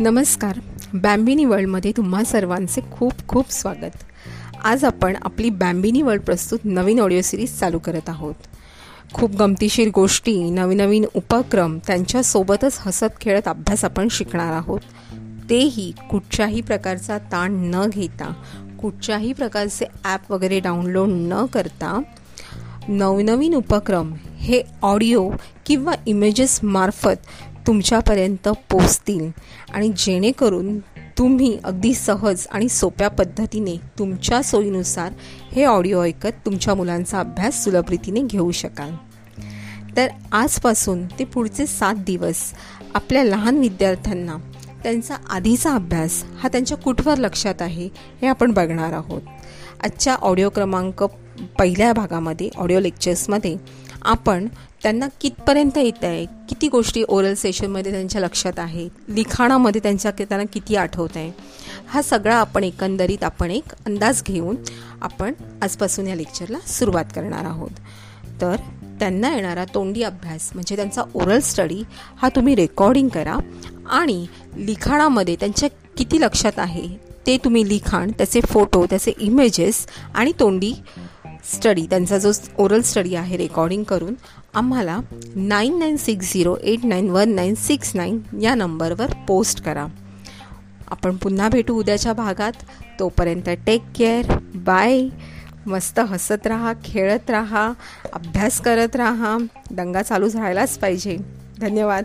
नमस्कार. बॅम्बिनी वर्ल्डमध्ये तुम्हा सर्वांचे खूप खूप स्वागत. आज आपण आपली बॅम्बिनी वर्ल्ड प्रस्तुत नवीन ऑडिओ सिरीज चालू करत आहोत. खूप गमतीशीर गोष्टी नवीन नवीन उपक्रम त्यांच्यासोबतच हसत खेळत अभ्यास आपण शिकणार आहोत. तेही कुठच्याही प्रकारचा ताण न घेता कुठच्याही प्रकारचे ॲप वगैरे डाउनलोड न करता नवनवीन उपक्रम हे ऑडिओ किंवा इमेजेसमार्फत तुमच्यापर्यंत पोचतील आणि जेणेकरून तुम्ही अगदी सहज आणि सोप्या पद्धतीने तुमच्या सोयीनुसार हे ऑडिओ ऐकत तुमच्या मुलांचा अभ्यास सुलभ रीतीने घेऊ शकाल. तर आजपासून ते पुढचे सात दिवस आपल्या लहान विद्यार्थ्यांना त्यांचा आधीचा अभ्यास हा त्यांच्या कुठवर लक्षात आहे हे आपण बघणार आहोत. आजच्या ऑडिओ क्रमांक पहिल्या भागामध्ये ऑडिओ लेक्चर्समध्ये आपण त्यांना कितपर्यंत येत आहे? किती गोष्टी ओरल सेशनमध्ये त्यांच्या लक्षात आहेत? लिखाणामध्ये त्यांच्या त्यांना किती आठवत आहे? हा सगळा आपण एकंदरीत आपण एक अंदाज घेऊन आपण आजपासून या लेक्चरला सुरुवात करणार आहोत. तर त्यांना येणारा तोंडी अभ्यास म्हणजे त्यांचा ओरल स्टडी हा तुम्ही रेकॉर्डिंग करा आणि लिखाणामध्ये त्यांच्या किती लक्षात आहे? ते तुम्ही लिखाण त्याचे फोटो त्याचे इमेजेस आणि तोंडी स्टडी त्यांचा जो ओरल स्टडी आहे रेकॉर्डिंग करून आम्हाला nine nine six zero eight nine one nine six nine या नंबरवर पोस्ट करा. आपण पुन्हा भेटू उद्याच्या भागात. तोपर्यंत टेक केअर बाय मस्त हसत राहा खेळत राहा अभ्यास करत राहा. दंगा चालू राहायलाच पाहिजे. धन्यवाद.